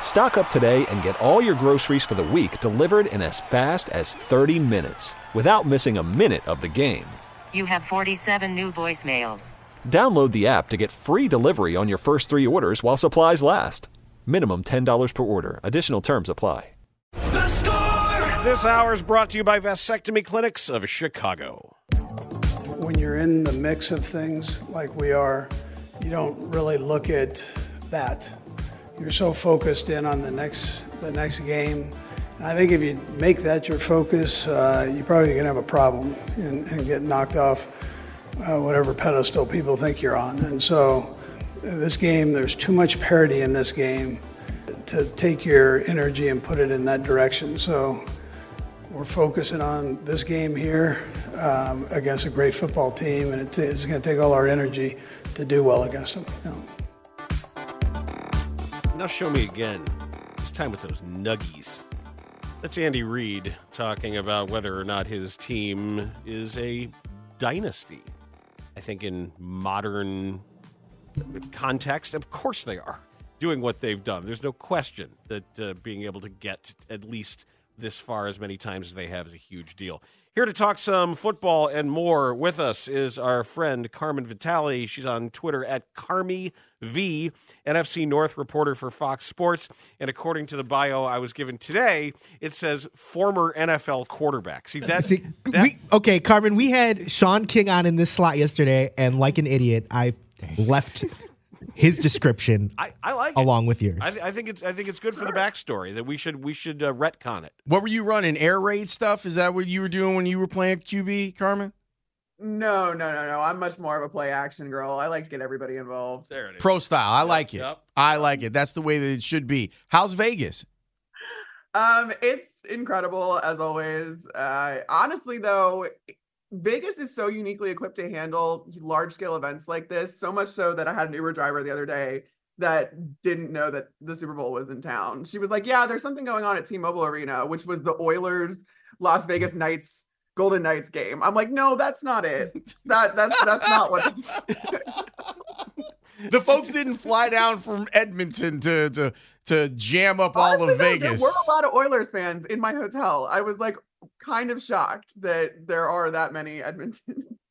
Stock up today and get all your groceries for the week delivered in as fast as 30 minutes without missing a minute of the game. You have 47 new voicemails. Download the app to get free delivery on your first three orders while supplies last. Minimum $10 per order. Additional terms apply. The score! This hour is brought to you by Vasectomy Clinics of Chicago. When you're in the mix of things like we are, you don't really look at that. You're so focused in on the next the next game. And I think if you make that your focus, uh, you're probably going to have a problem and, and get knocked off uh, whatever pedestal people think you're on. And so, uh, this game, there's too much parity in this game to take your energy and put it in that direction. So, we're focusing on this game here um, against a great football team, and it, it's going to take all our energy to do well against them. You know. Now show me again. This time with those nuggies. That's Andy Reid talking about whether or not his team is a dynasty. I think in modern context, of course they are doing what they've done. There's no question that uh, being able to get at least this far as many times as they have is a huge deal. Here to talk some football and more with us is our friend Carmen Vitali. She's on Twitter at Carmi V, NFC North reporter for Fox Sports. And according to the bio I was given today, it says former NFL quarterback. See that? See, that we, okay, Carmen, we had Sean King on in this slot yesterday, and like an idiot, I left his description I, I like it. along with yours. I, th- I think it's I think it's good for the backstory that we should we should uh, retcon it. What were you running? Air raid stuff? Is that what you were doing when you were playing QB, Carmen? No, no, no, no. I'm much more of a play action girl. I like to get everybody involved. There it is. Pro style. I like it. yep. I like it. That's the way that it should be. How's Vegas? Um, it's incredible as always. Uh, honestly, though, Vegas is so uniquely equipped to handle large scale events like this. So much so that I had an Uber driver the other day that didn't know that the Super Bowl was in town. She was like, "Yeah, there's something going on at T-Mobile Arena, which was the Oilers Las Vegas Knights Golden Knights game." I'm like, "No, that's not it. That that's that's not what." The folks didn't fly down from Edmonton to to to jam up all of though, Vegas. There were a lot of Oilers fans in my hotel. I was like kind of shocked that there are that many Edmonton.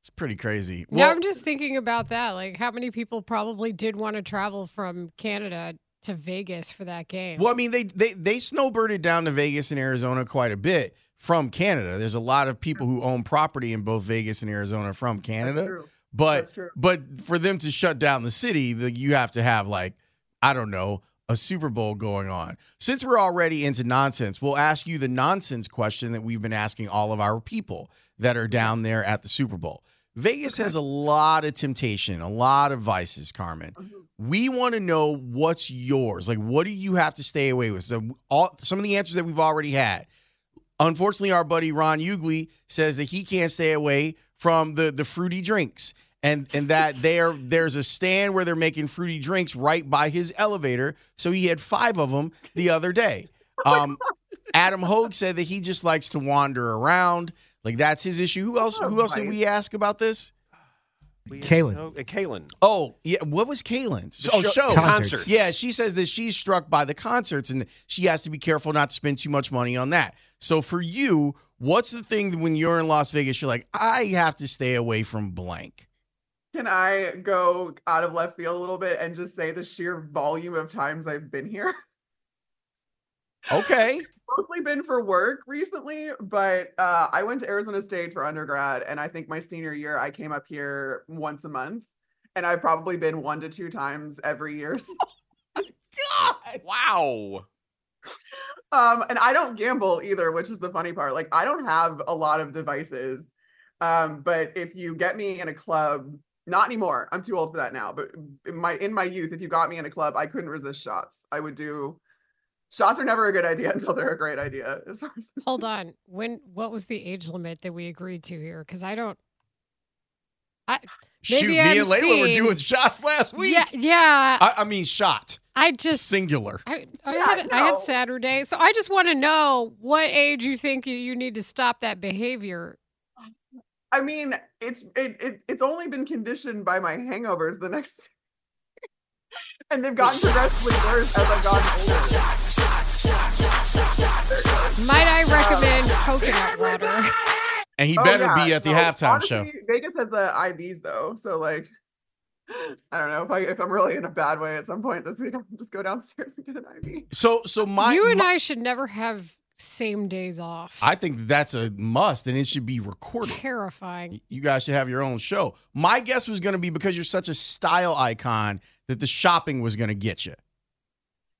It's pretty crazy. now I'm just thinking about that. Like, how many people probably did want to travel from Canada to Vegas for that game? well, I mean, they they they snowbirded down to Vegas and Arizona quite a bit from Canada. There's a lot of people who own property in both Vegas and Arizona from Canada. true. But That's true. but for them to shut down the city, the, you have to have like I don't know a Super Bowl going on. Since we're already into nonsense, we'll ask you the nonsense question that we've been asking all of our people that are down there at the Super Bowl. Vegas has a lot of temptation, a lot of vices, Carmen. Mm-hmm. We want to know what's yours. Like, what do you have to stay away with? So, all some of the answers that we've already had. Unfortunately, our buddy Ron Ugly says that he can't stay away from the the fruity drinks, and and that there there's a stand where they're making fruity drinks right by his elevator. So he had five of them the other day. Um, Adam Hoge said that he just likes to wander around. Like that's his issue. Who else? Who else did we ask about this? Kaylin. Oh, uh, Oh, yeah. What was Kaylin's? Oh, show- show. Concerts. Yeah, she says that she's struck by the concerts and she has to be careful not to spend too much money on that. So for you, what's the thing that when you're in Las Vegas, you're like, I have to stay away from blank? Can I go out of left field a little bit and just say the sheer volume of times I've been here? Okay. Mostly been for work recently, but uh, I went to Arizona State for undergrad, and I think my senior year I came up here once a month, and I've probably been one to two times every year. God, Wow. Um, and I don't gamble either, which is the funny part. Like I don't have a lot of devices. Um, but if you get me in a club, not anymore. I'm too old for that now. But in my in my youth, if you got me in a club, I couldn't resist shots. I would do shots are never a good idea until they're a great idea. As far as Hold on. When what was the age limit that we agreed to here? Because I don't. I Shoot, maybe me I'm and Leila were doing shots last week. Yeah, yeah. I, I mean, shot. I just singular. I, I, had, I had Saturday, so I just want to know what age you think you, you need to stop that behavior. I mean, it's it, it it's only been conditioned by my hangovers the next and they've gotten progressively worse as I've gotten older. Might I recommend coconut water? And he Oh, better yeah, be at the no, halftime show. honestly, Vegas has the IVs though, so like I don't know if I if I'm really in a bad way at some point this week, I'll just go downstairs and get an IV. So, so my, you and my- I should never have same days off. I think that's a must, and it should be recorded. Terrifying. You guys should have your own show. My guess was going to be because you're such a style icon that the shopping was going to get you.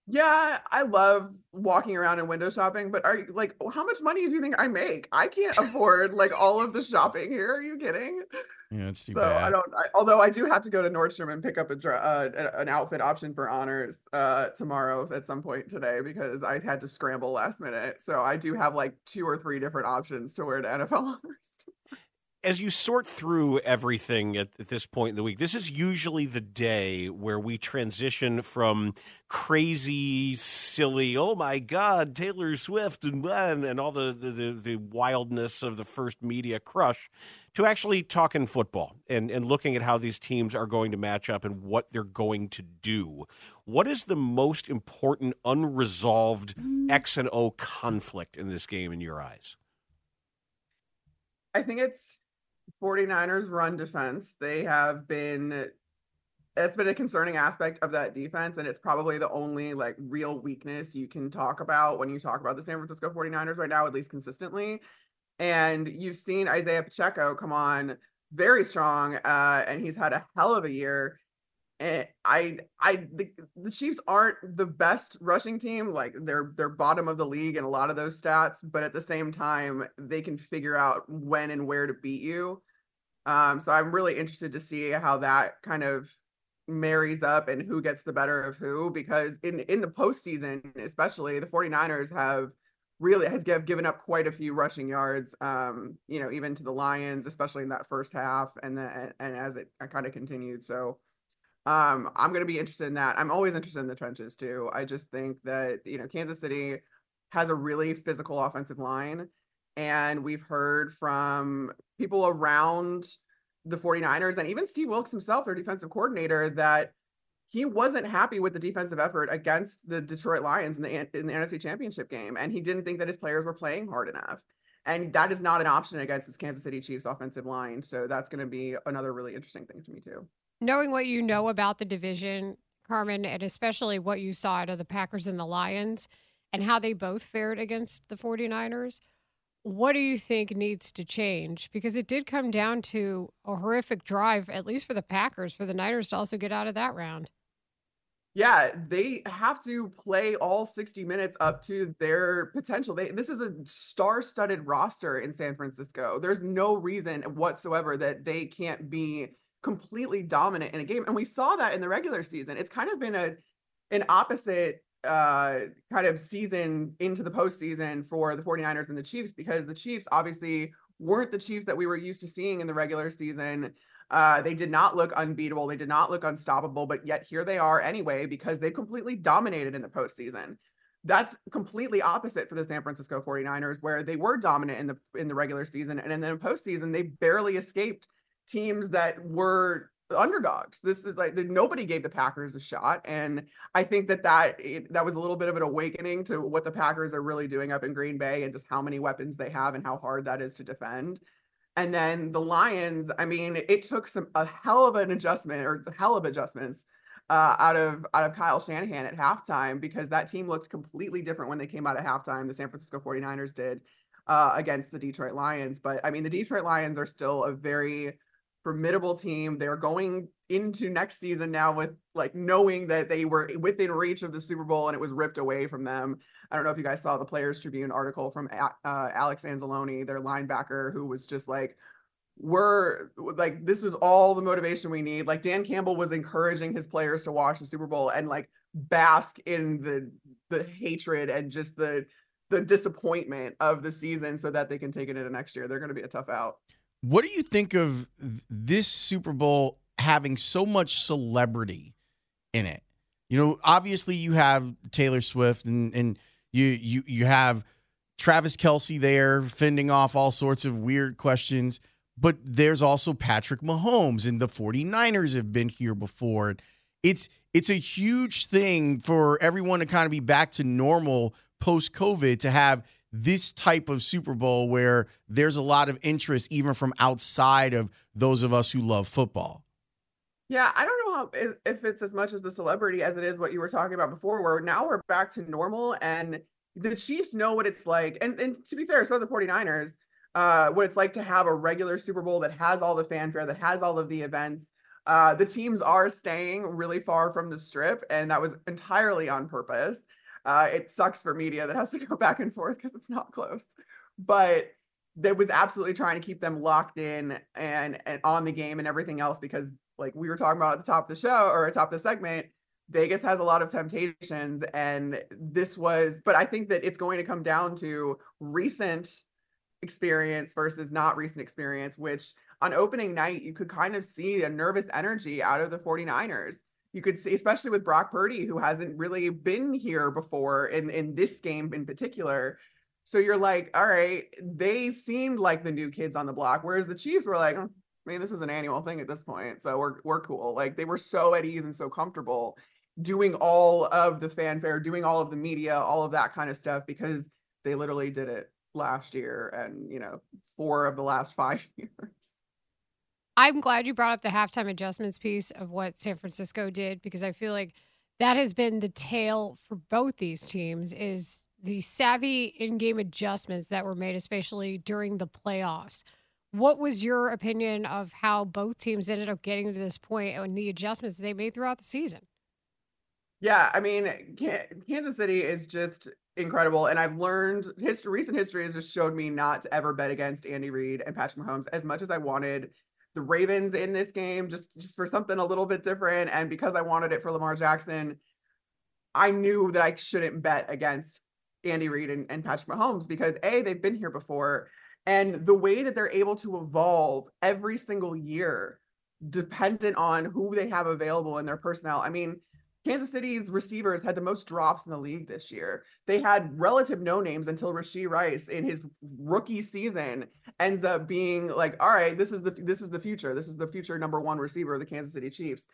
Yeah, I love walking around and window shopping, but are you like how much money do you think I make? I can't afford like all of the shopping here. Are you kidding? Yeah, it's too So bad. I don't. I, although I do have to go to Nordstrom and pick up a uh, an outfit option for honors uh, tomorrow at some point today because I had to scramble last minute. So I do have like two or three different options to wear to NFL honors. As you sort through everything at, at this point in the week, this is usually the day where we transition from crazy, silly, oh my God, Taylor Swift and and, and all the, the, the, wildness of the first media crush to actually talking football and, and looking at how these teams are going to match up and what they're going to do. What is the most important unresolved X and O conflict in this game in your eyes? I think it's 49ers run defense. They have been it's been a concerning aspect of that defense and it's probably the only like real weakness you can talk about when you talk about the San Francisco 49ers right now at least consistently. And you've seen Isaiah Pacheco come on very strong uh and he's had a hell of a year. And I I the, the Chiefs aren't the best rushing team like they're they're bottom of the league in a lot of those stats but at the same time they can figure out when and where to beat you. Um so I'm really interested to see how that kind of marries up and who gets the better of who because in in the postseason especially the 49ers have really has give, given up quite a few rushing yards um you know even to the lions especially in that first half and then and as it kind of continued so um i'm going to be interested in that i'm always interested in the trenches too i just think that you know kansas city has a really physical offensive line and we've heard from people around the 49ers and even Steve Wilkes himself, their defensive coordinator, that he wasn't happy with the defensive effort against the Detroit Lions in the in the NFC Championship game, and he didn't think that his players were playing hard enough. And that is not an option against this Kansas City Chiefs offensive line. So that's going to be another really interesting thing to me too. Knowing what you know about the division, Carmen, and especially what you saw out of the Packers and the Lions and how they both fared against the 49ers, what do you think needs to change? Because it did come down to a horrific drive, at least for the Packers, for the Niners to also get out of that round. Yeah, they have to play all 60 minutes up to their potential. They this is a star-studded roster in San Francisco. There's no reason whatsoever that they can't be completely dominant in a game. And we saw that in the regular season. It's kind of been a an opposite uh kind of season into the postseason for the 49ers and the Chiefs because the Chiefs obviously weren't the Chiefs that we were used to seeing in the regular season. Uh, they did not look unbeatable. They did not look unstoppable, but yet here they are anyway because they completely dominated in the postseason. That's completely opposite for the San Francisco 49ers, where they were dominant in the in the regular season, and in the postseason they barely escaped teams that were underdogs. This is like nobody gave the Packers a shot, and I think that that it, that was a little bit of an awakening to what the Packers are really doing up in Green Bay and just how many weapons they have and how hard that is to defend. And then the Lions, I mean, it took some a hell of an adjustment or hell of adjustments uh, out of out of Kyle Shanahan at halftime because that team looked completely different when they came out at halftime. The San Francisco 49ers did uh, against the Detroit Lions. But I mean, the Detroit Lions are still a very formidable team. They're going into next season now with like knowing that they were within reach of the Super Bowl and it was ripped away from them. I don't know if you guys saw the Players Tribune article from uh, Alex Anzalone, their linebacker, who was just like, we're like this was all the motivation we need like dan campbell was encouraging his players to watch the super bowl and like bask in the the hatred and just the the disappointment of the season so that they can take it into next year they're going to be a tough out what do you think of this super bowl having so much celebrity in it you know obviously you have taylor swift and and you you you have travis Kelce there fending off all sorts of weird questions but there's also Patrick Mahomes and the 49ers have been here before. It's it's a huge thing for everyone to kind of be back to normal post COVID to have this type of Super Bowl where there's a lot of interest even from outside of those of us who love football. Yeah, I don't know how, if it's as much as the celebrity as it is what you were talking about before, where now we're back to normal and the Chiefs know what it's like. And, and to be fair, so the 49ers uh, what it's like to have a regular Super Bowl that has all the fanfare, that has all of the events. Uh, the teams are staying really far from the strip, and that was entirely on purpose. Uh, it sucks for media that has to go back and forth because it's not close, but that was absolutely trying to keep them locked in and and on the game and everything else because, like we were talking about at the top of the show or at the top of the segment, Vegas has a lot of temptations, and this was. But I think that it's going to come down to recent experience versus not recent experience, which on opening night, you could kind of see a nervous energy out of the 49ers. You could see, especially with Brock Purdy, who hasn't really been here before in, in this game in particular. So you're like, all right, they seemed like the new kids on the block, whereas the Chiefs were like, oh, I mean, this is an annual thing at this point. So we're we're cool. Like they were so at ease and so comfortable doing all of the fanfare, doing all of the media, all of that kind of stuff because they literally did it last year and you know four of the last five years i'm glad you brought up the halftime adjustments piece of what san francisco did because i feel like that has been the tale for both these teams is the savvy in-game adjustments that were made especially during the playoffs what was your opinion of how both teams ended up getting to this point and the adjustments they made throughout the season yeah, I mean, Kansas City is just incredible. And I've learned history, recent history has just showed me not to ever bet against Andy Reid and Patrick Mahomes as much as I wanted the Ravens in this game, just just for something a little bit different. And because I wanted it for Lamar Jackson, I knew that I shouldn't bet against Andy Reid and, and Patrick Mahomes because A, they've been here before. And the way that they're able to evolve every single year, dependent on who they have available in their personnel. I mean, Kansas City's receivers had the most drops in the league this year. They had relative no names until Rashee Rice in his rookie season ends up being like, all right, this is the this is the future. This is the future number one receiver of the Kansas City Chiefs.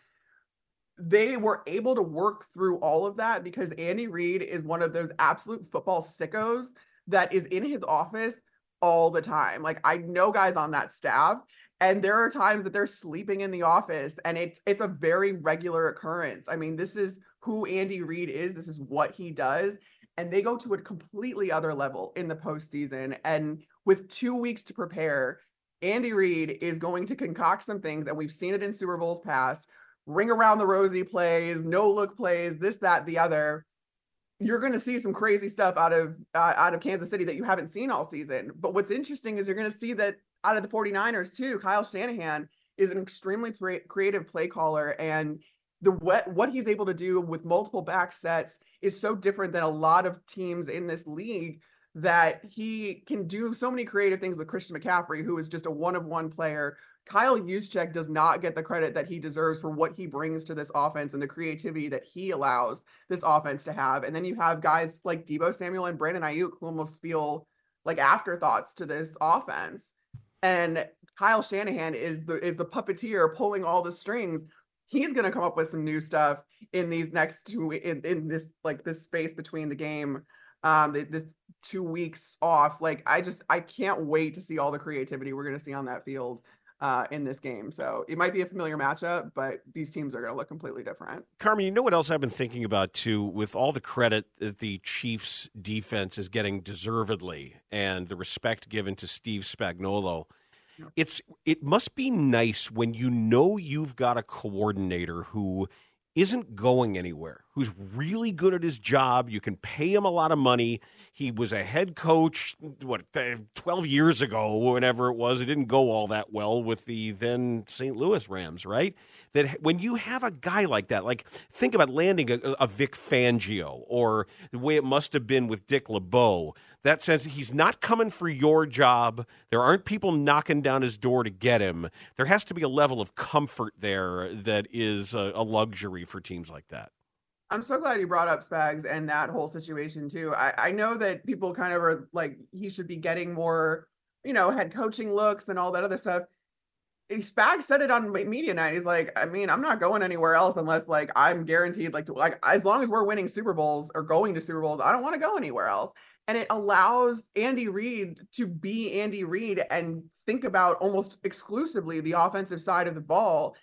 They were able to work through all of that because Andy Reid is one of those absolute football sickos that is in his office all the time. Like I know guys on that staff and there are times that they're sleeping in the office and it's it's a very regular occurrence i mean this is who andy reid is this is what he does and they go to a completely other level in the postseason and with two weeks to prepare andy reid is going to concoct some things and we've seen it in super bowls past ring around the rosy plays no look plays this that the other you're going to see some crazy stuff out of uh, out of Kansas City that you haven't seen all season. But what's interesting is you're going to see that out of the 49ers too, Kyle Shanahan is an extremely creative play caller and the what what he's able to do with multiple back sets is so different than a lot of teams in this league that he can do so many creative things with Christian McCaffrey, who is just a one of one player. Kyle Juszczyk does not get the credit that he deserves for what he brings to this offense and the creativity that he allows this offense to have. And then you have guys like Deebo Samuel and Brandon Aiyuk who almost feel like afterthoughts to this offense and Kyle Shanahan is the is the puppeteer pulling all the strings. He's gonna come up with some new stuff in these next two in, in this like this space between the game, um, this two weeks off. Like I just I can't wait to see all the creativity we're gonna see on that field uh, in this game. So it might be a familiar matchup, but these teams are going to look completely different. Carmen, you know what else I've been thinking about too, with all the credit that the Chiefs defense is getting deservedly and the respect given to Steve Spagnuolo. it's it must be nice when you know you've got a coordinator who isn't going anywhere, who's really good at his job. You can pay him a lot of money. He was a head coach, what, 12 years ago, whenever it was. It didn't go all that well with the then St. Louis Rams, right? That when you have a guy like that, like think about landing a, a Vic Fangio or the way it must have been with Dick LeBeau, that sense he's not coming for your job. There aren't people knocking down his door to get him. There has to be a level of comfort there that is a, a luxury for teams like that. I'm so glad you brought up Spags and that whole situation too. I, I know that people kind of are like he should be getting more, you know, head coaching looks and all that other stuff. Spags said it on media night. He's like, I mean, I'm not going anywhere else unless like I'm guaranteed like to like as long as we're winning Super Bowls or going to Super Bowls, I don't want to go anywhere else. And it allows Andy Reid to be Andy Reid and think about almost exclusively the offensive side of the ball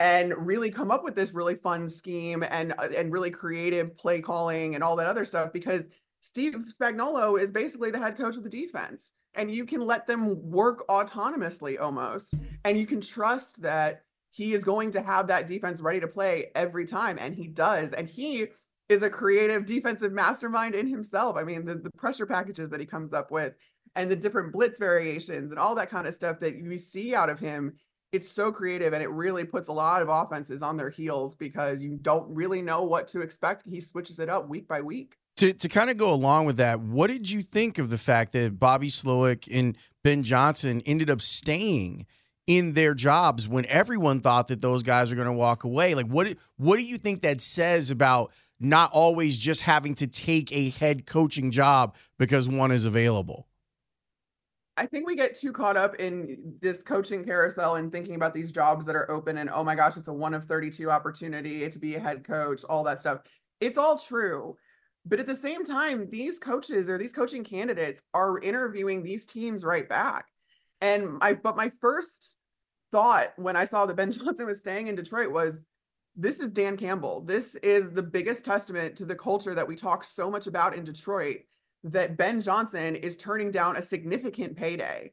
and really come up with this really fun scheme and uh, and really creative play calling and all that other stuff because Steve Spagnuolo is basically the head coach of the defense and you can let them work autonomously almost and you can trust that he is going to have that defense ready to play every time and he does and he is a creative defensive mastermind in himself. I mean the, the pressure packages that he comes up with and the different blitz variations and all that kind of stuff that we see out of him it's so creative and it really puts a lot of offenses on their heels because you don't really know what to expect he switches it up week by week to to kind of go along with that, what did you think of the fact that Bobby Slowik and Ben Johnson ended up staying in their jobs when everyone thought that those guys are going to walk away? Like, what what do you think that says about not always just having to take a head coaching job because one is available? I think we get too caught up in this coaching carousel and thinking about these jobs that are open and oh my gosh, it's a one of 32 opportunity to be a head coach, all that stuff. It's all true. But at the same time, these coaches or these coaching candidates are interviewing these teams right back. And I, but my first thought when I saw that Ben Johnson was staying in Detroit was this is Dan Campbell. This is the biggest testament to the culture that we talk so much about in Detroit that Ben Johnson is turning down a significant payday,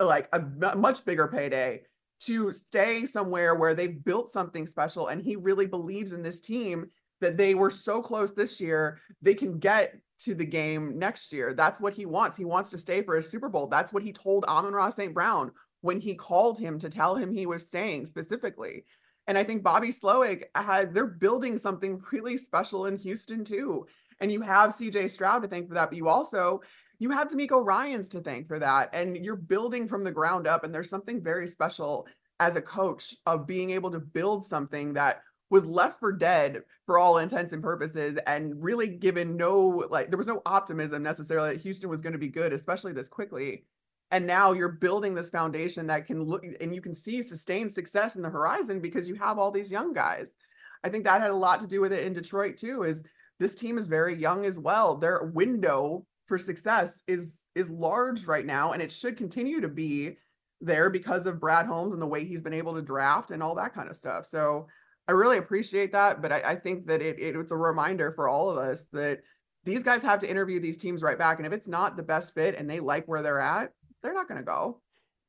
like a much bigger payday to stay somewhere where they've built something special and he really believes in this team that they were so close this year, they can get to the game next year. That's what he wants. He wants to stay for a Super Bowl. That's what he told Amon-Ra St. Brown when he called him to tell him he was staying specifically. And I think Bobby Slowik had they're building something really special in Houston too. And you have CJ Stroud to thank for that, but you also you have DeMeco Ryans to thank for that. And you're building from the ground up. And there's something very special as a coach of being able to build something that was left for dead for all intents and purposes and really given no like there was no optimism necessarily that Houston was going to be good especially this quickly and now you're building this foundation that can look and you can see sustained success in the horizon because you have all these young guys i think that had a lot to do with it in detroit too is this team is very young as well their window for success is is large right now and it should continue to be there because of brad holmes and the way he's been able to draft and all that kind of stuff so I really appreciate that, but I, I think that it, it, it's a reminder for all of us that these guys have to interview these teams right back, and if it's not the best fit and they like where they're at, they're not going to go.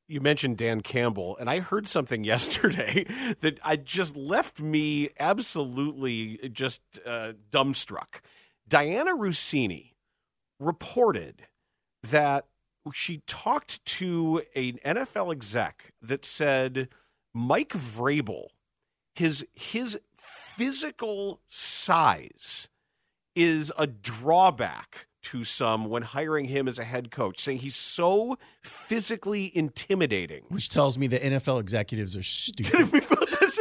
You mentioned Dan Campbell, and I heard something yesterday that I just left me absolutely just uh, dumbstruck. Dianna Russini reported that she talked to an NFL exec that said Mike Vrabel his his physical size is a drawback to some when hiring him as a head coach, saying he's so physically intimidating. Which tells me the NFL executives are stupid.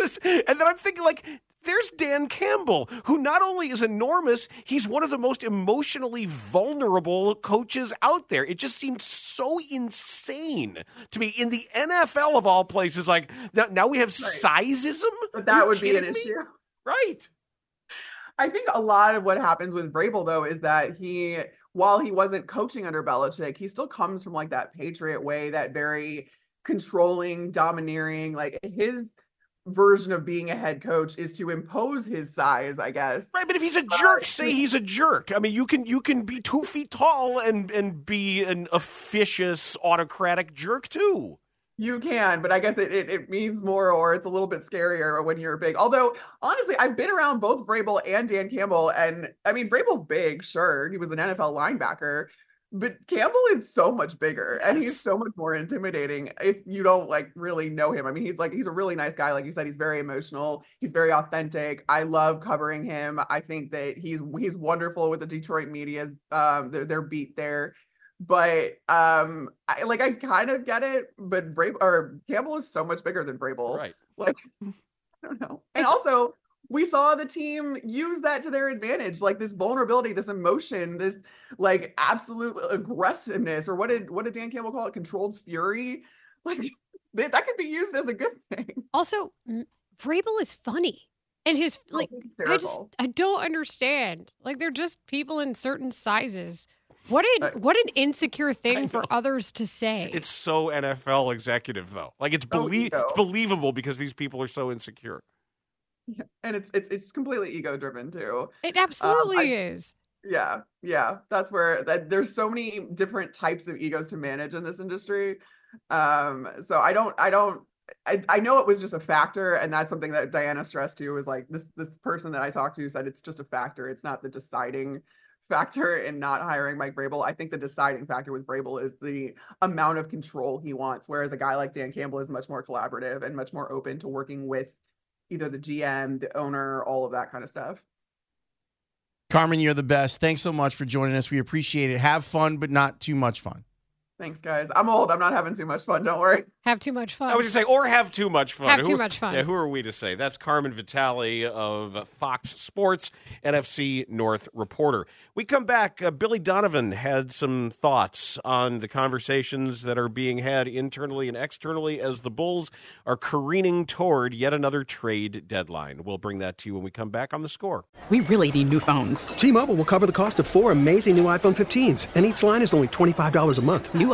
Is, and then I'm thinking, like, there's Dan Campbell, who not only is enormous, he's one of the most emotionally vulnerable coaches out there. It just seemed so insane to me in the NFL of all places. Like now, now we have right. sizeism. But that would be an me? issue, right? I think a lot of what happens with Vrabel though is that he, while he wasn't coaching under Belichick, he still comes from like that Patriot way, that very controlling, domineering, like his version of being a head coach is to impose his size, I guess. Right, but if he's a uh, jerk, say he's a jerk. I mean, you can you can be two feet tall and and be an officious autocratic jerk too. You can, but I guess it, it, it means more or it's a little bit scarier when you're big. Although, honestly, I've been around both Vrabel and Dan Campbell. And I mean, Vrabel's big, sure. He was an NFL linebacker, but Campbell is so much bigger and he's so much more intimidating if you don't like really know him. I mean, he's like, he's a really nice guy. Like you said, he's very emotional, he's very authentic. I love covering him. I think that he's he's wonderful with the Detroit media, um, their, their beat there but um I like I kind of get it, but Vrabel or Campbell is so much bigger than Vrabel. Right. Like I don't know. And also we saw the team use that to their advantage, like this vulnerability, this emotion, this like absolute aggressiveness, or what did what did Dan Campbell call it? Controlled fury. Like that that could be used as a good thing. Also, m- Vrabel is funny. And his like I just. I don't understand. Like they're just people in certain sizes. What an what an insecure thing for others to say. It's so NFL executive though. Like it's, Oh, belie- ego. it's believable because these people are so insecure. And it's it's it's completely ego driven too. It absolutely I- is. Yeah, yeah, that's where that there's so many different types of egos to manage in this industry. Um, so I don't, I don't, I, I know it was just a factor, and that's something that Diana stressed too. Was like this this person that I talked to said it's just a factor. It's not the deciding factor in not hiring Mike Vrabel. I think the deciding factor with Brable is the amount of control he wants, whereas a guy like Dan Campbell is much more collaborative and much more open to working with either the GM, the owner, all of that kind of stuff. Carmen, you're the best. Thanks so much for joining us. We appreciate it. Have fun, but not too much fun. Thanks, guys. I'm old. I'm not having too much fun. Don't worry. Have too much fun. I was just say, or have too much fun. Have Who- too much fun. Yeah, who are we to say? That's Carmen Vitali of Fox Sports, NFC North reporter. We come back. Uh, Billy Donovan had some thoughts on the conversations that are being had internally and externally as the Bulls are careening toward yet another trade deadline. We'll bring that to you when we come back on the score. We really need new phones. T-Mobile will cover the cost of four amazing new iPhone 15s, and each line is only $25 a month. New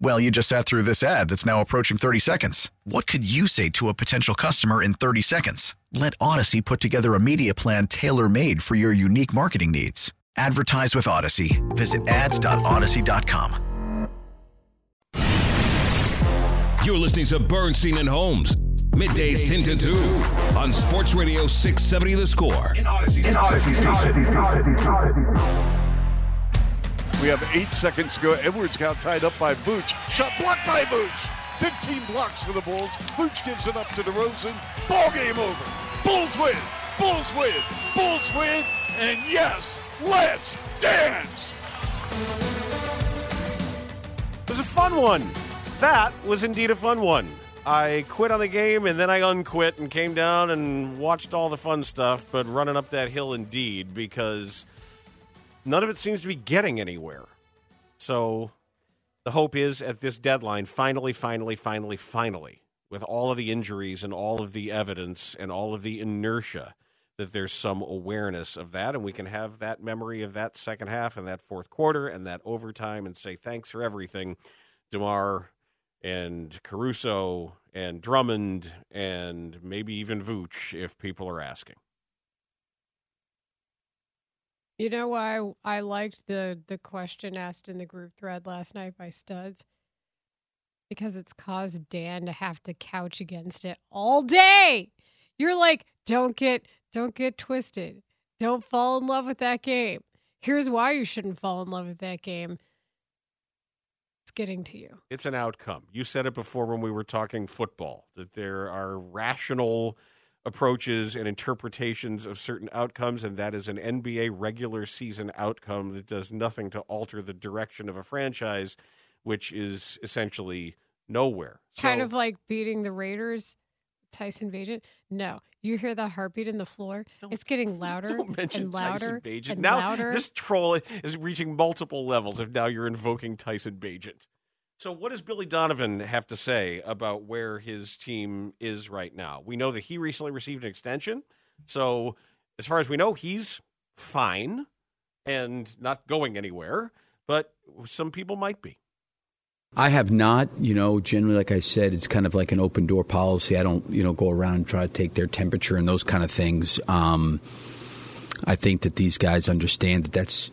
Well, you just sat through this ad that's now approaching 30 seconds. What could you say to a potential customer in 30 seconds? Let Audacy put together a media plan tailor made for your unique marketing needs. Advertise with Audacy. Visit ads.audacy.com. You're listening to Bernstein and Holmes. Middays 10 to 2 on Sports Radio 670 The Score. We have eight seconds to go. Edwards got tied up by Vooch. Shot blocked by Vooch. 15 blocks for the Bulls. Vooch gives it up to DeRozan. Ball game over. Bulls win. Bulls win. Bulls win. And yes, let's dance. It was a fun one. That was indeed a fun one. I quit on the game and then I unquit and came down and watched all the fun stuff, but running up that hill indeed because none of it seems to be getting anywhere. So the hope is at this deadline, finally, finally, finally, finally, with all of the injuries and all of the evidence and all of the inertia, that there's some awareness of that, and we can have that memory of that second half and that fourth quarter and that overtime and say thanks for everything, Demar and Caruso and Drummond and maybe even Vooch if people are asking. You know why I liked the the question asked in the group thread last night by Studs? because it's caused Dan to have to couch against it all day. You're like, don't get don't get twisted. Don't fall in love with that game. Here's why you shouldn't fall in love with that game. It's getting to you. It's an outcome. You said it before when we were talking football that there are rational approaches and interpretations of certain outcomes, and that is an NBA regular season outcome that does nothing to alter the direction of a franchise, which is essentially nowhere. kind So- of like beating the Raiders, Tyson Bagent. No, you hear that heartbeat in the floor. it's getting louder Don't mention and louder and now louder. this troll is reaching multiple levels. If now you're invoking Tyson Bagent. So what does Billy Donovan have to say about where his team is right now? We know that he recently received an extension. So as far as we know, he's fine and not going anywhere. But some people might be. I have not, you know, generally, like I said, it's kind of like an open door policy. I don't, you know, go around and try to take their temperature and those kind of things. Um, I think that these guys understand that that's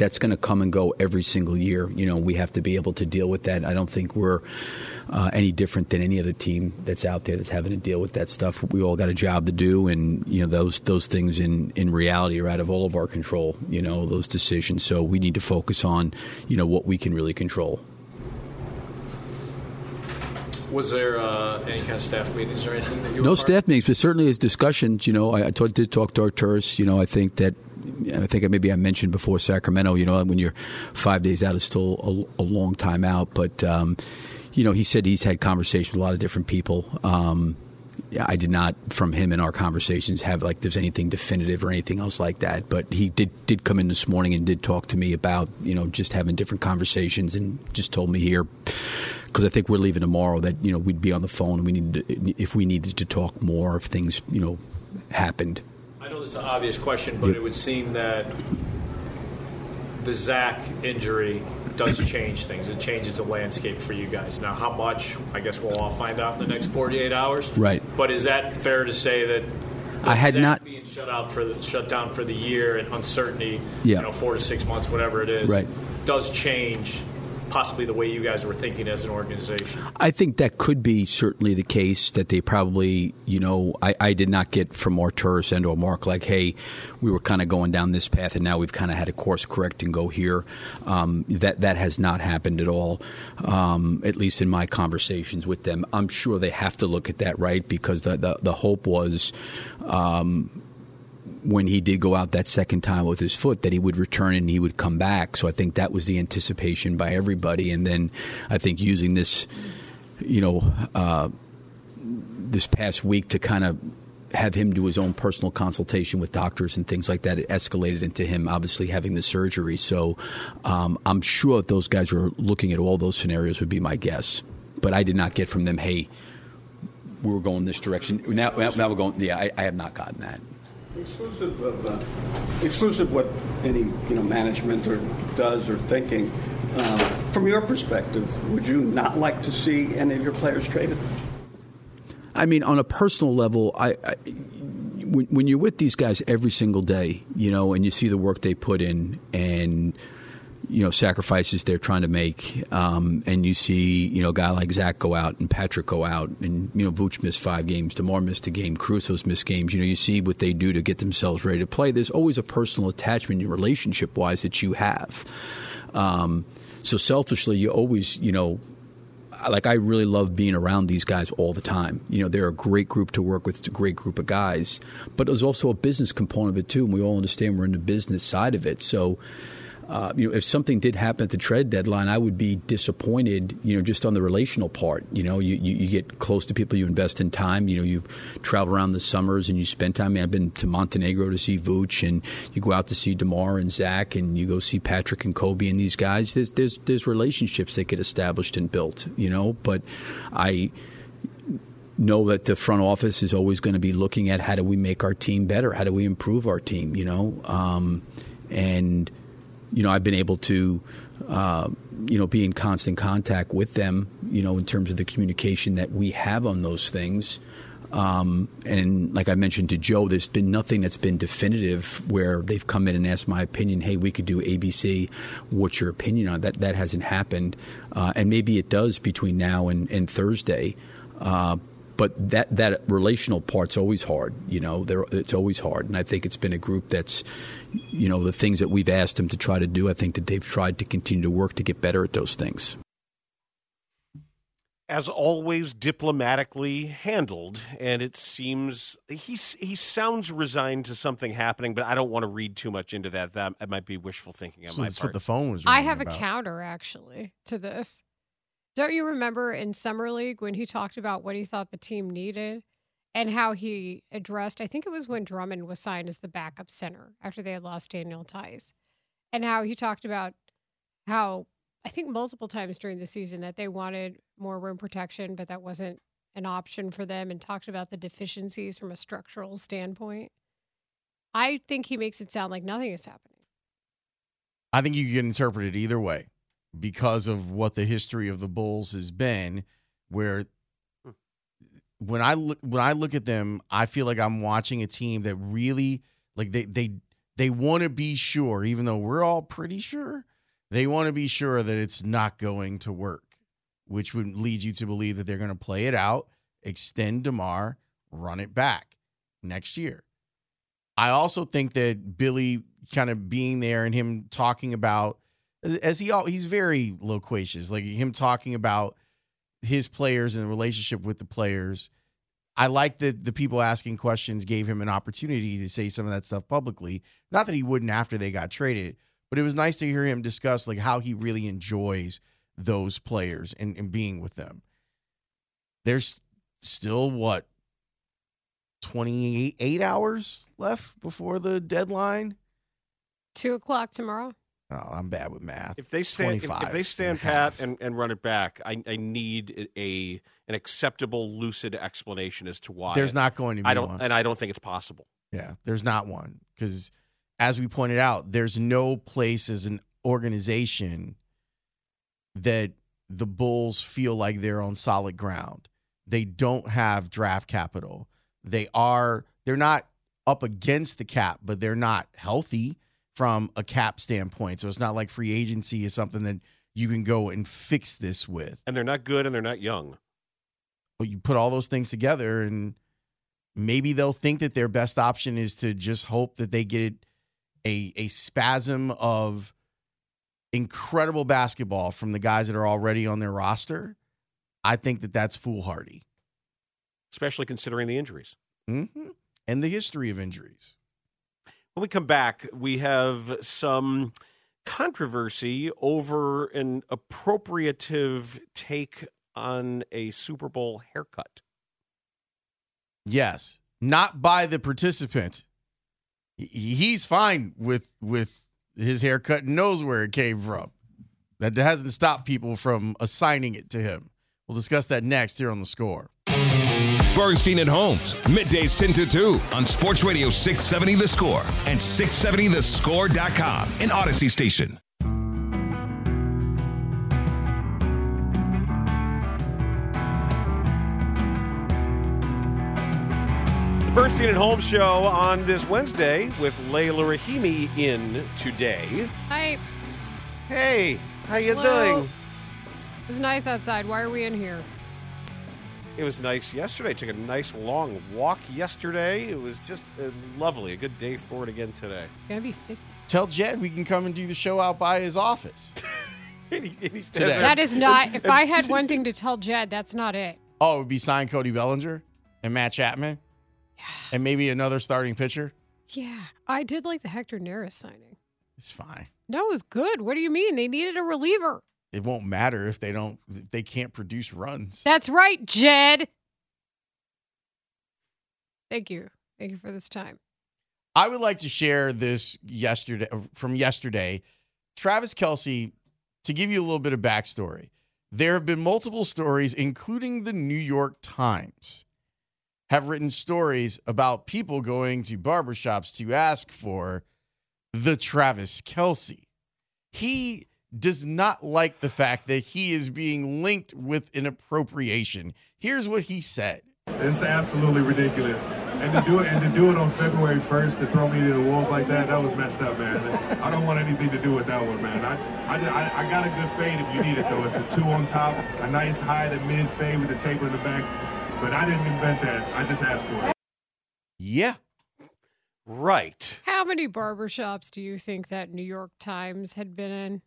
that's going to come and go every single year. You know, we have to be able to deal with that. I don't think we're uh, any different than any other team that's out there that's having to deal with that stuff. We all got a job to do, and you know those those things in in reality are out of all of our control. You know those decisions. So we need to focus on you know what we can really control. Was there uh, any kind of staff meetings or anything that you No staff meetings, but certainly as discussions. You know, I, I talk, did talk to Arturas. You know, I think that I think maybe I mentioned before Sacramento. You know, when you're five days out, is still a, a long time out. But um, you know, he said he's had conversations with a lot of different people. Um, I did not, from him in our conversations, have like there's anything definitive or anything else like that. But he did did come in this morning and did talk to me about you know just having different conversations and just told me here because I think we're leaving tomorrow that you know we'd be on the phone and we needed to, if we needed to talk more if things you know happened. Know this is an obvious question, but it would seem that the Zach injury does change things. It changes the landscape for you guys. Now, how much? I guess we'll all find out in the next 48 hours. Right. But is that fair to say that? I had Zach not- being shut out for the shut down for the year and uncertainty. Yeah. You know, four to six months, whatever it is. Right. Does change possibly the way you guys were thinking as an organization. I think that could be certainly the case that they probably, you know, I, I did not get from Arturas and or Mark like, hey, we were kind of going down this path and now we've kind of had a course correct and go here. Um, that that has not happened at all, um, at least in my conversations with them. I'm sure they have to look at that, right? Because the the, the hope was. Um, when he did go out that second time with his foot that he would return and he would come back. So I think that was the anticipation by everybody. And then I think using this, you know, uh, this past week to kind of have him do his own personal consultation with doctors and things like that. It escalated into him obviously having the surgery. So um, I'm sure those guys were looking at all those scenarios. Would be my guess, but I did not get from them. Hey, we were going this direction. Now, now we're going. Yeah, I, I have not gotten that. Exclusive of uh, exclusive what any you know management or does or thinking. Um, from your perspective, would you not like to see any of your players traded? I mean, on a personal level, I, I when, when you're with these guys every single day, you know, and you see the work they put in and you know sacrifices they're trying to make, um, and you see you know a guy like Zach go out and Patrick go out, and you know Vooch missed five games, Demar missed a game, Caruso's missed games. You know, you see what they do to get themselves ready to play. There's always a personal attachment, relationship wise, that you have. Um, so selfishly, you always you know like I really love being around these guys all the time. You know, they're a great group to work with. It's a great group of guys, but there's also a business component of it too. And we all understand we're in the business side of it. So, uh, you know, if something did happen at the trade deadline, I would be disappointed. You know, just on the relational part. You know, you, you, you get close to people, you invest in time. You know, you travel around the summers and you spend time. I mean, I've been to Montenegro to see Vooch, and you go out to see Demar and Zach, and you go see Patrick and Kobe and these guys. There's there's there's relationships that get established and built. You know, but I know that the front office is always going to be looking at how do we make our team better, how do we improve our team. You know, um, and you know I've been able to. Uh, you know, be in constant contact with them, you know, in terms of the communication that we have on those things. Um, and like I mentioned to Joe, there's been nothing that's been definitive where they've come in and asked my opinion. Hey, we could do ABC. What's your opinion on that? That hasn't happened, uh, and maybe it does between now and, and Thursday. Uh, but that that relational part's always hard. You know, They're, it's always hard, and I think it's been a group that's, you know, the things that we've asked them to try to do. I think that they've tried to continue to work to get better at those things. As always, diplomatically handled, and it seems he he sounds resigned to something happening, but I don't want to read too much into that. That might be wishful thinking on So my that's part. what the phone was. I ringing have a counter actually to this. Don't you remember in Summer League when he talked about what he thought the team needed and how he addressed, I think it was when Drummond was signed as the backup center after they had lost Daniel Theis, and how he talked about how I think multiple times during the season that they wanted more rim protection, but that wasn't an option for them, and talked about the deficiencies from a structural standpoint. I think he makes it sound like nothing is happening. I think you can interpret it either way because of what the history of the Bulls has been, where hmm. when I look when I look at them, I feel like I'm watching a team that really like they they they want to be sure, even though we're all pretty sure, they want to be sure that it's not going to work, which would lead you to believe that they're going to play it out, extend DeMar, run it back next year. I also think that Billy kind of being there and him talking about as he all he's very loquacious, like him talking about his players and the relationship with the players. I like that the people asking questions gave him an opportunity to say some of that stuff publicly. Not that he wouldn't after they got traded, but it was nice to hear him discuss like how he really enjoys those players and, and being with them. There's still what 28 hours left before the deadline. Two o'clock tomorrow. Oh, I'm bad with math. If they stand, if, if they stand and pat and, and run it back, I, I need a an acceptable, lucid explanation as to why. There's not going to be I don't, one. and I don't think it's possible. Yeah, there's not one because, as we pointed out, there's no place as an organization that the Bulls feel like they're on solid ground. They don't have draft capital. They are they're not up against the cap, but they're not healthy from a cap standpoint. So it's not like free agency is something that you can go and fix this with. And they're not good, and they're not young. But you put all those things together and maybe they'll think that their best option is to just hope that they get a a spasm of incredible basketball from the guys that are already on their roster. I think that that's foolhardy. especially considering the injuries. Mm-hmm. And the history of injuries. When we come back, we have some controversy over an appropriative take on a Super Bowl haircut. Yes, not by the participant. He's fine with with his haircut and knows where it came from. That hasn't stopped people from assigning it to him. We'll discuss that next here on the score. Bernstein and Holmes, middays 10 to 2 on Sports Radio 670 The Score and 670thescore.com, an Audacy station. The Bernstein and Holmes show on this Wednesday with Leila Rahimi in today. Hi. Hey, how you Hello. doing? It's nice outside. Why are we in here? It was nice yesterday. Took a nice long walk yesterday. It was just uh, lovely. A good day for it again today. Gonna be 50. Tell Jed we can come and do the show out by his office. Today. That is not. If I had one thing to tell Jed, that's not it. Oh, it would be signed Cody Bellinger and Matt Chapman. And maybe another starting pitcher. Yeah, I did like the Hector Neris signing. It's fine. No, it was good. What do you mean? They needed a reliever. It won't matter if they don't if they can't produce runs. That's right, Jed. Thank you. Thank you for this time. I would like to share this yesterday from yesterday. Travis Kelce, to give you a little bit of backstory, there have been multiple stories, including the New York Times, have written stories about people going to barbershops to ask for the Travis Kelce. He does not like the fact that he is being linked with an appropriation. Here's what he said It's absolutely ridiculous. And to do it and to do it on February 1st to throw me to the wolves like that, that was messed up, man. I don't want anything to do with that one, man. I I, just, I, I got a good fade if you need it though. It's a two on top, a nice high to mid fade with the taper in the back. But I didn't invent that. I just asked for it. Yeah. Right. How many barbershops do you think that New York Times had been in?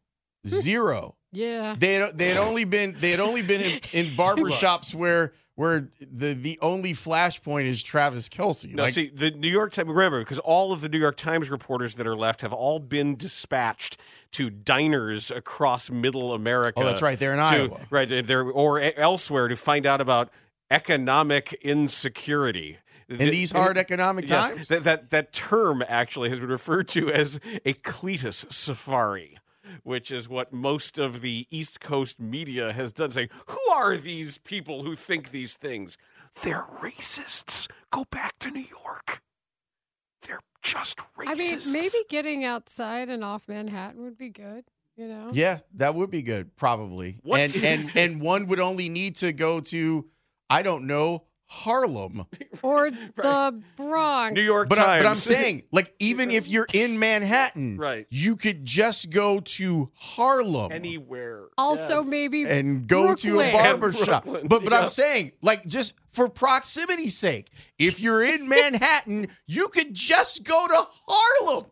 Zero. Yeah. They had, they had only been they had only been in, in barbershops where where the the only flashpoint is Travis Kelce. No, Like, see, the New York Times, remember, because all of the New York Times reporters that are left have all been dispatched to diners across middle America. Oh, that's right, they're in to- Iowa. Right, they're, or elsewhere to find out about economic insecurity. In these hard economic Yes, times? That, that, that term actually has been referred to as a Cletus safari. Which is what most of the East Coast media has done, saying, Who are these people who think these things? They're racists. Go back to New York. They're just racist. I mean, maybe getting outside and off Manhattan would be good. You know? yeah, that would be good, probably. What- And and and one would only need to go to I don't know Harlem. Or the Bronx. New York But, I, but I'm saying, like, even if you're in Manhattan, Right. you could just go to Harlem anywhere. Also, maybe and go to a Brooklyn. barber shop. But but yeah. I'm saying, like, just for proximity's sake, if you're in Manhattan, you could just go to Harlem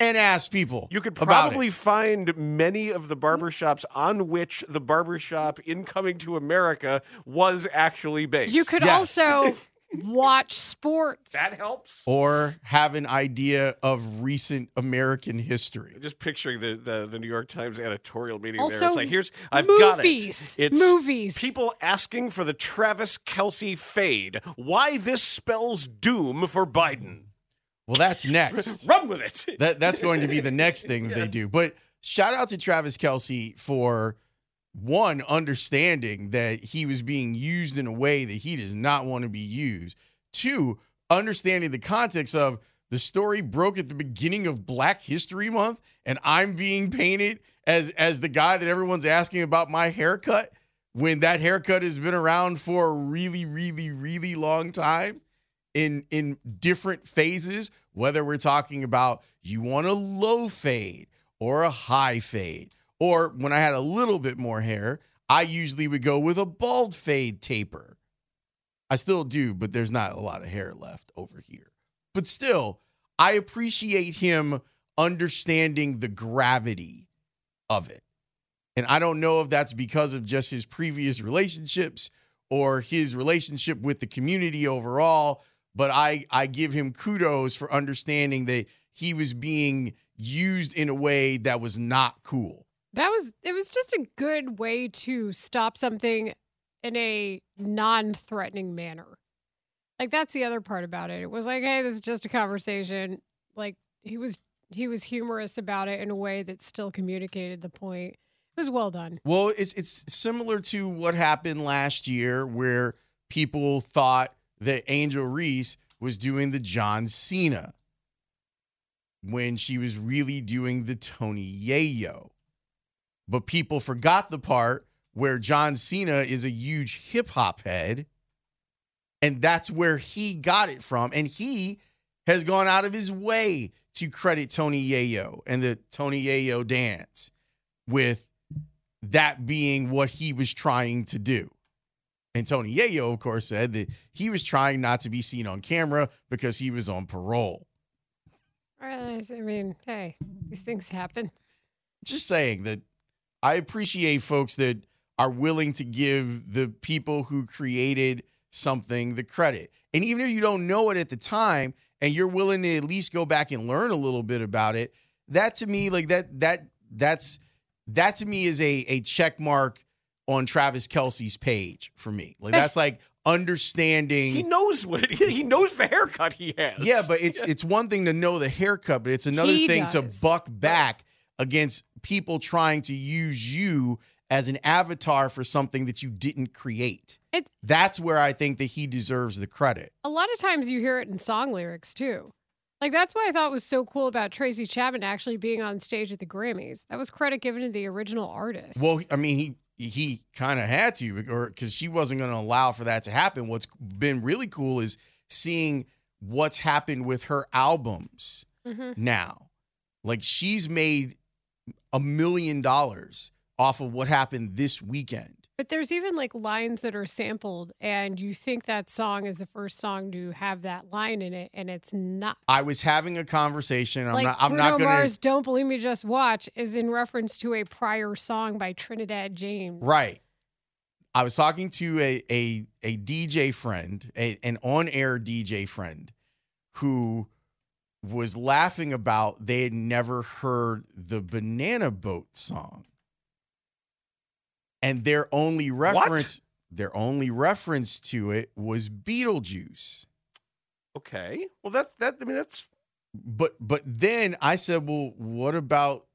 and ask people. You could about probably it. find many of the barbershops on which the barbershop in Coming to America was actually based. You could Yes. also watch sports. That helps. or have an idea of recent American history. Just picturing the, the, the New York Times editorial meeting there. Also, It's like, here's, I've got it. movies. It's Movies. People asking for the Travis Kelce fade. Why this spells doom for Biden. Well, that's next. Run with it. that that's going to be the next thing they do. But shout out to Travis Kelce for one understanding that he was being used in a way that he does not want to be used. Two, understanding the context of the story broke at the beginning of Black History Month, and I'm being painted as as the guy that everyone's asking about my haircut when that haircut has been around for a really, really, really long time in in different phases whether we're talking about you want a low fade or a high fade or when i had a little bit more hair i usually would go with a bald fade taper. I still do but there's not a lot of hair left over here. But still i appreciate him understanding the gravity of it. And i don't know if that's because of just his previous relationships or his relationship with the community overall but I I give him kudos for understanding that he was being used in a way that was not cool. That was it was just a good way to stop something in a non-threatening manner. Like that's the other part about it. It was like, hey, this is just a conversation. Like he was he was humorous about it in a way that still communicated the point. It was well done. Well, it's it's similar to what happened last year where people thought that Angel Reese was doing the John Cena when she was really doing the Tony Yayo. But people forgot the part where John Cena is a huge hip hop head. And that's where he got it from. And he has gone out of his way to credit Tony Yayo and the Tony Yayo dance with that being what he was trying to do. And Tony Yayo, of course, said that he was trying not to be seen on camera because he was on parole. I mean, hey, these things happen. Just saying that I appreciate folks that are willing to give the people who created something the credit. And even if you don't know it at the time and you're willing to at least go back and learn a little bit about it, that to me, like that, that, that's, that to me is a, a check mark on Travis Kelce's page for me. Like that's like understanding. He knows what it is. He knows the haircut he has. Yeah, but it's it's one thing to know the haircut, but it's another He thing does. to buck back against people trying to use you as an avatar for something that you didn't create. It- That's where I think that he deserves the credit. A lot of times you hear it in song lyrics too. Like that's what I thought was so cool about Tracy Chapman actually being on stage at the Grammys. That was credit given to the original artist. Well, I mean, he he kind of had to, or because she wasn't going to allow for that to happen. What's been really cool is seeing what's happened with her albums Mhm. now. Like she's made a million dollars off of what happened this weekend. But there's even like lines that are sampled, and you think that song is the first song to have that line in it, and it's not. I was having a conversation. I'm like not. I'm Bruno not going Mars, "Don't Believe Me, Just Watch" is in reference to a prior song by Trinidad James. Right. I was talking to a a a DJ friend, a, an on air DJ friend, who was laughing about they had never heard the Banana Boat song, and their only reference their only reference to it was Beetlejuice. Okay. Well, that's that. I mean, that's But but then I said, well, what about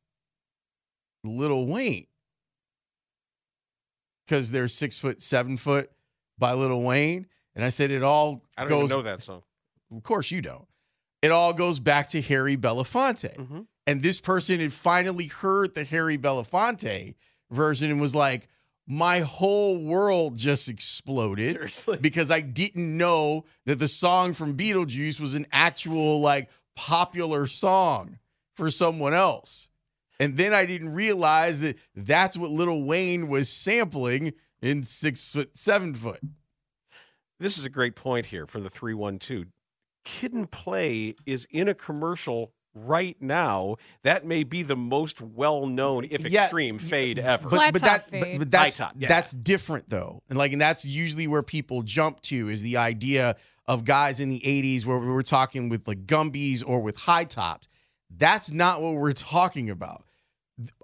Lil Wayne? Because they're six foot, seven foot by Lil Wayne. And I said it all I don't goes even know that song. Of course you don't. It all goes back to Harry Belafonte. Mm-hmm. And this person had finally heard the Harry Belafonte version and was like, my whole world just exploded because I didn't know that the song from Beetlejuice was an actual like popular song for someone else. And then I didn't realize that that's what Lil Wayne was sampling in six foot, seven foot. This is a great point here from the 312. Kid and Play is in a commercial right now. That may be the most well known, if Yeah, extreme, fade ever. But, but that, but, but that's top, yeah. that's different though, and like, and that's usually where people jump to is the idea of guys in the '80s where we were talking with like Gumbies or with high tops. That's not what we're talking about.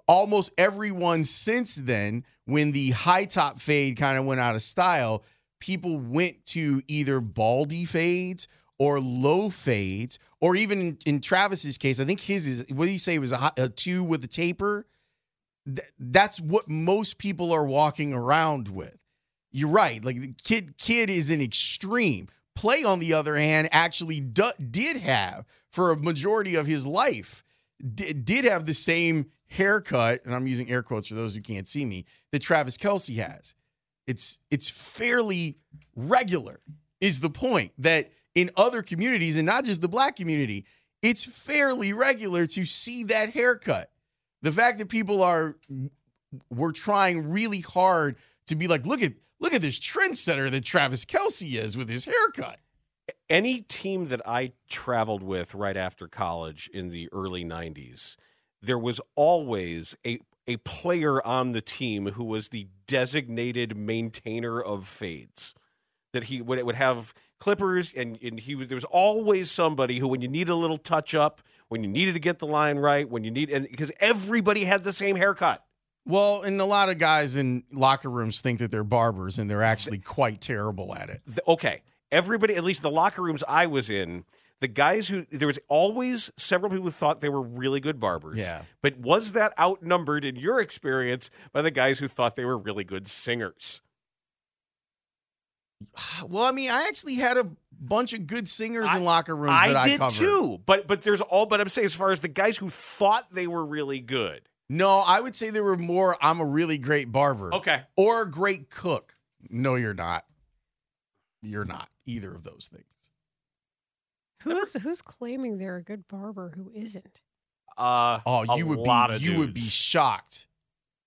Almost everyone since then, when the high top fade kind of went out of style, people went to either baldy fades or low fades, or even in, in Travis's case, I think his is what do you say it was a, a two with a taper. Th- that's what most people are walking around with. You're right. Like the kid, kid is an extreme. Play, on the other hand, actually du- did have for a majority of his life di- did have the same haircut, and I'm using air quotes for those who can't see me that Travis Kelce has. It's it's fairly regular. Is the point that in other communities and not just the black community, it's fairly regular to see that haircut. The fact that people are we're trying really hard to be like, look at look at this trendsetter that Travis Kelce is with his haircut. Any team that I traveled with right after college in the early 90s, there was always a a player on the team who was the designated maintainer of fades. That he would would have clippers and, and he was there was always somebody who when you need a little touch up, when you needed to get the line right, when you need and because everybody had the same haircut. Well, and a lot of guys in locker rooms think that they're barbers and they're actually quite terrible at it. the- okay, everybody, at least the locker rooms I was in, the guys who there was always several people who thought they were really good barbers. Yeah. But was that outnumbered in your experience by the guys who thought they were really good singers? Well, I mean, I actually had a bunch of good singers in locker rooms I that I did covered. too. But but there's all but I'm saying as far as the guys who thought they were really good. No, I would say there were more. I'm a really great barber. Okay. Or a great cook. No, you're not. You're not either of those things. Who's who's claiming they're a good barber who isn't? Uh Oh, a you would lot be of you would be shocked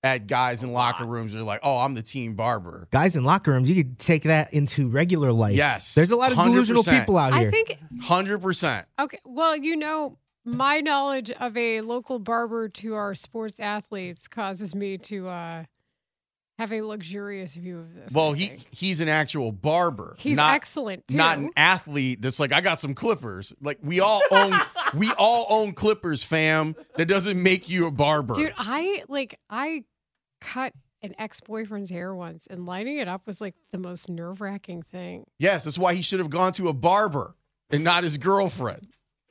at guys in locker rooms. They're like, "Oh, I'm the team barber." Guys in locker rooms, you could take that into regular life. Yes, There's a lot of delusional 100%. people out here. I think Hundred percent. okay. Well, you know, my knowledge of a local barber to our sports athletes causes me to uh, have a luxurious view of this. Well, he he's an actual barber. He's not- excellent, Not an athlete that's like, I got some clippers. Like we all own we all own clippers, fam. That doesn't make you a barber. Dude, I like I cut an ex-boyfriend's hair once and lining it up was like the most nerve-wracking thing. Yes, that's why he should have gone to a barber and not his girlfriend.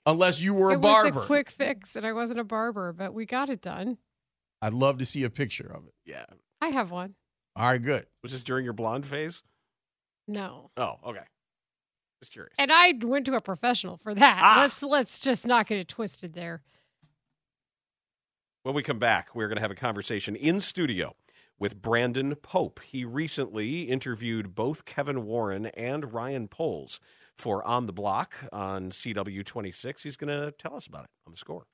Unless you were a it barber. was a quick fix and I wasn't a barber, but we got it done. I'd love to see a picture of it. Yeah. I have one. All right, good. Was this during your blonde phase? No. Oh, okay. Just curious. And I went to a professional for that. Ah. Let's let's just not get it twisted there. When we come back, we're going to have a conversation in studio with Brandon Pope. He recently interviewed both Kevin Warren and Ryan Poles for On the Block on CW26. He's going to tell us about it on the score.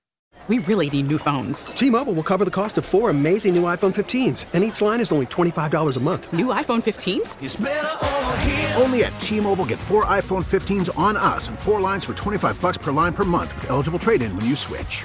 We really need new phones. T-Mobile will cover the cost of four amazing new iPhone 15s, and each line is only $25 a month. New iPhone 15s? Only at T-Mobile get four iPhone 15s on us and four lines for 25 bucks per line per month with eligible trade-in when you switch.